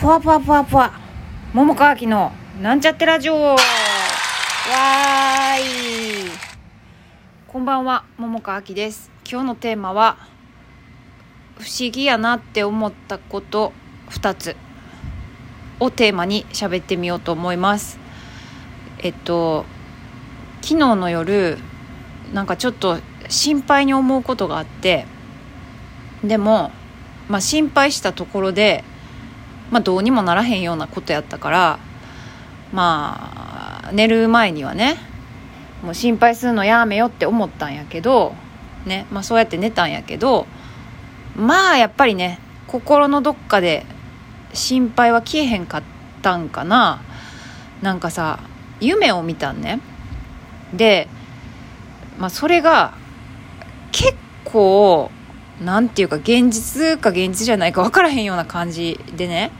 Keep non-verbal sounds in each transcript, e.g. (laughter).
ぽわぽわぽわぽわ。桃川きのなんちゃってラジオ。わーい。こんばんは桃川きです。今日のテーマは不思議やなって思ったこと2つをテーマに喋ってみようと思います。えっと昨日の夜なんかちょっと心配に思うことがあってでもまあ心配したところでまあ、どうにもならへんようなことやったからまあ寝る前にはねもう心配するのやめよって思ったんやけどねまあそうやって寝たんやけどまあやっぱりね心のどっかで心配は消えへんかったんかな。なんかさ夢を見たんね。でまあそれが結構なんていうか現実か現実じゃないか分からへんような感じでね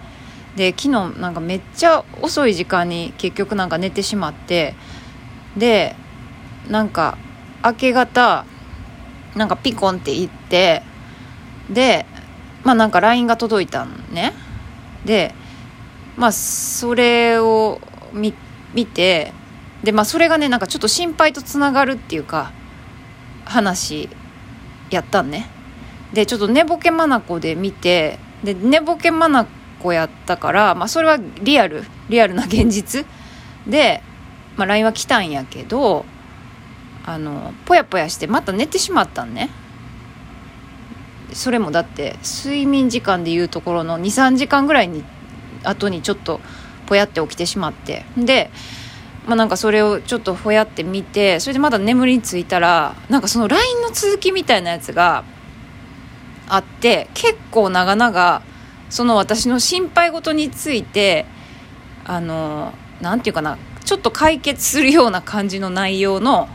で昨日なんかめっちゃ遅い時間に結局なんか寝てしまってでなんか明け方なんかピコンって言ってでまあなんか LINE が届いたんね。でまあそれを見見てでまあそれがねなんかちょっと心配とつながるっていうか話やったんね。でちょっと寝ぼけ眼で見てで寝ぼけ眼やったから、まあ、それはリアルリアルな現実で、まあ、LINE は来たんやけどあのぽやぽやしてまた寝てしまったんね。それもだって睡眠時間でいうところの23時間ぐらいに後にちょっとぽやって起きてしまって。でまあ、なんかそれをちょっとほやって見てそれでまだ眠りについたらなんかその LINE の続きみたいなやつがあって結構長々その私の心配事についてあの何て言うかなちょっと解決するような感じの内容の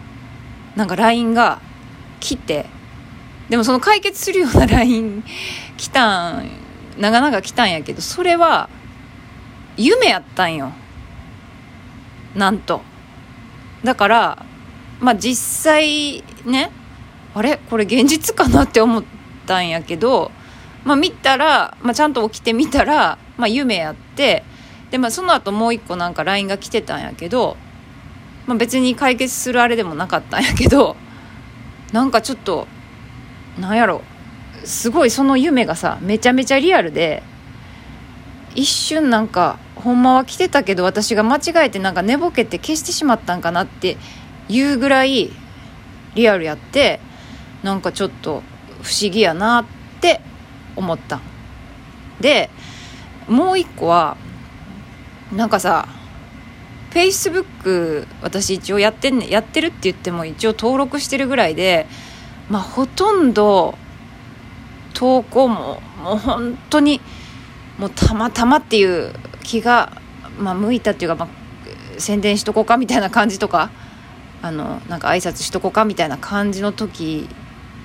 なんか LINE が来てでもその解決するような (laughs) LINE 来たん長々来たんやけどそれは夢やったんよ。なんと。だからまあ実際ねあれ？これ現実かなって思ってったんやけど、まあ、見たら、まあ、ちゃんと起きてみたら、まあ、夢やってで、まあ、その後もう一個なんか LINE が来てたんやけど、まあ、別に解決するあれでもなかったんやけどなんかちょっとなんやろすごいその夢がさめちゃめちゃリアルで一瞬なんかほんまは来てたけど私が間違えてなんか寝ぼけて消してしまったんかなっていうぐらいリアルやってなんかちょっと不思議やなって思った。でもう一個はなんかさフェイスブック私一応やってんねやってるって言っても一応登録してるぐらいでまあほとんど投稿ももう本当にもうたまたまっていう気が、まあ、向いたっていうか、まあ、宣伝しとこうかみたいな感じとかあのなんか挨拶しとこうかみたいな感じの時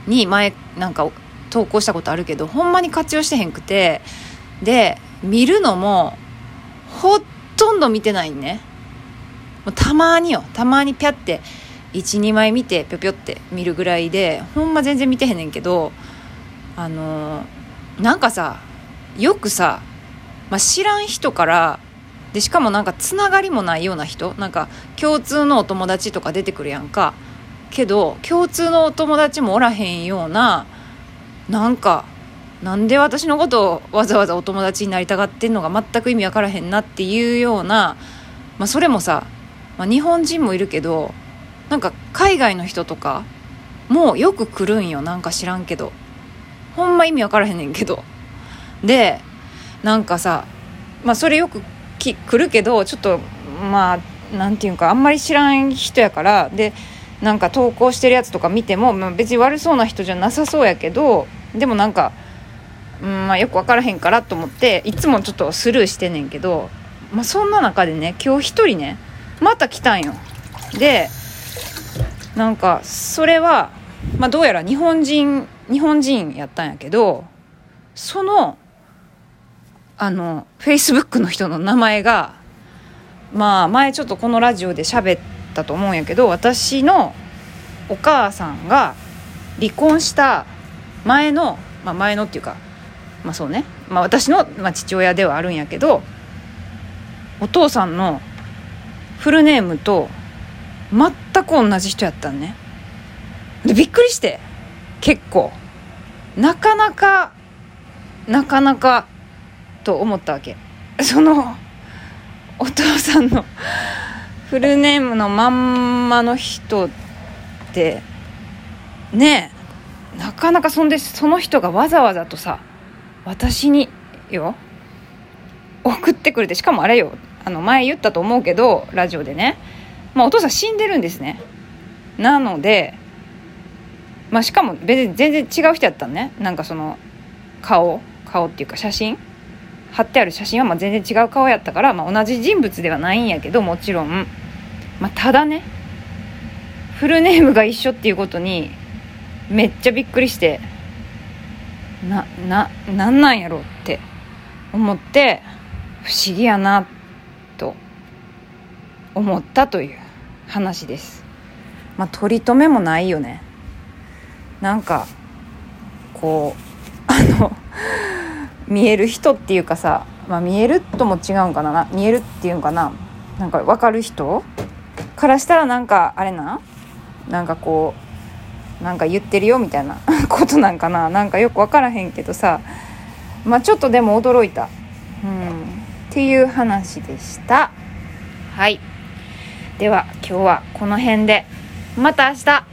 に前なんか投稿したことあるけどほんまに活用してへんくてで見るのもほとんど見てないね。もうたまによ。たまにピャって12枚見てぴょぴょって見るぐらいでほんま全然見てへんねんけどあのー、なんかさよくさ、まあ、知らん人からでしかもなんかつながりもないような人なんか共通のお友達とか出てくるやんか。けど共通のお友達もおらへんようななんかなんで私のことをわざわざお友達になりたがってんのが全く意味わからへんなっていうような、まあ、それもさ、まあ、日本人もいるけどなんか海外の人とかもうよく来るんよなんか知らんけど。ほんま意味わからへんねんけど。でなんかさまあそれよくき来るけどちょっとまあなんていうかあんまり知らん人やからでなんか投稿してるやつとか見ても、まあ、別に悪そうな人じゃなさそうやけどでもなんか、うんまあ、よく分からへんからと思っていつもちょっとスルーしてんねんけど、まあ、そんな中でね今日一人ねまた来たんよ。でなんかそれは、まあ、どうやら日本人日本人やったんやけどそのあのフェイスブックの人の名前がまあ前ちょっとこのラジオで喋ったと思うんやけど私のお母さんが離婚した前の、まあ、前のっていうか、まあそうね、まあ、私の、まあ、父親ではあるんやけどお父さんのフルネームと全く同じ人やったんね。でびっくりして。結構。なかなかなかなかと思ったわけ。(laughs) そのお父さんのフルネームのまんまの人ってねえ。なかなかそんでその人がわざわざとさ私によ送ってくれてしかもあれよあの前言ったと思うけどラジオでね、まあ、お父さん死んでるんですね。なので、まあ、しかも別に全然違う人やったのね。なんかその顔顔っていうか写真。貼ってある写真はまあ全然違う顔やったから、まあ、同じ人物ではないんやけどもちろん、まあ、ただねフルネームが一緒っていうことにめっちゃびっくりしてなななんなんやろって思って不思議やなと思ったという話です。まあ取り留めもないよね。なんかこう (laughs) あの見える人っていうかさ、まあ、見えるとも違うんかな見えるっていうんかななんか分かる人からしたらなんかあれななんかこうなんか言ってるよみたいな (laughs) ことなんかな。なんかよく分からへんけどさ。まあちょっとでも驚いた、うん、っていう話でした。はい。では今日はこの辺で。また明日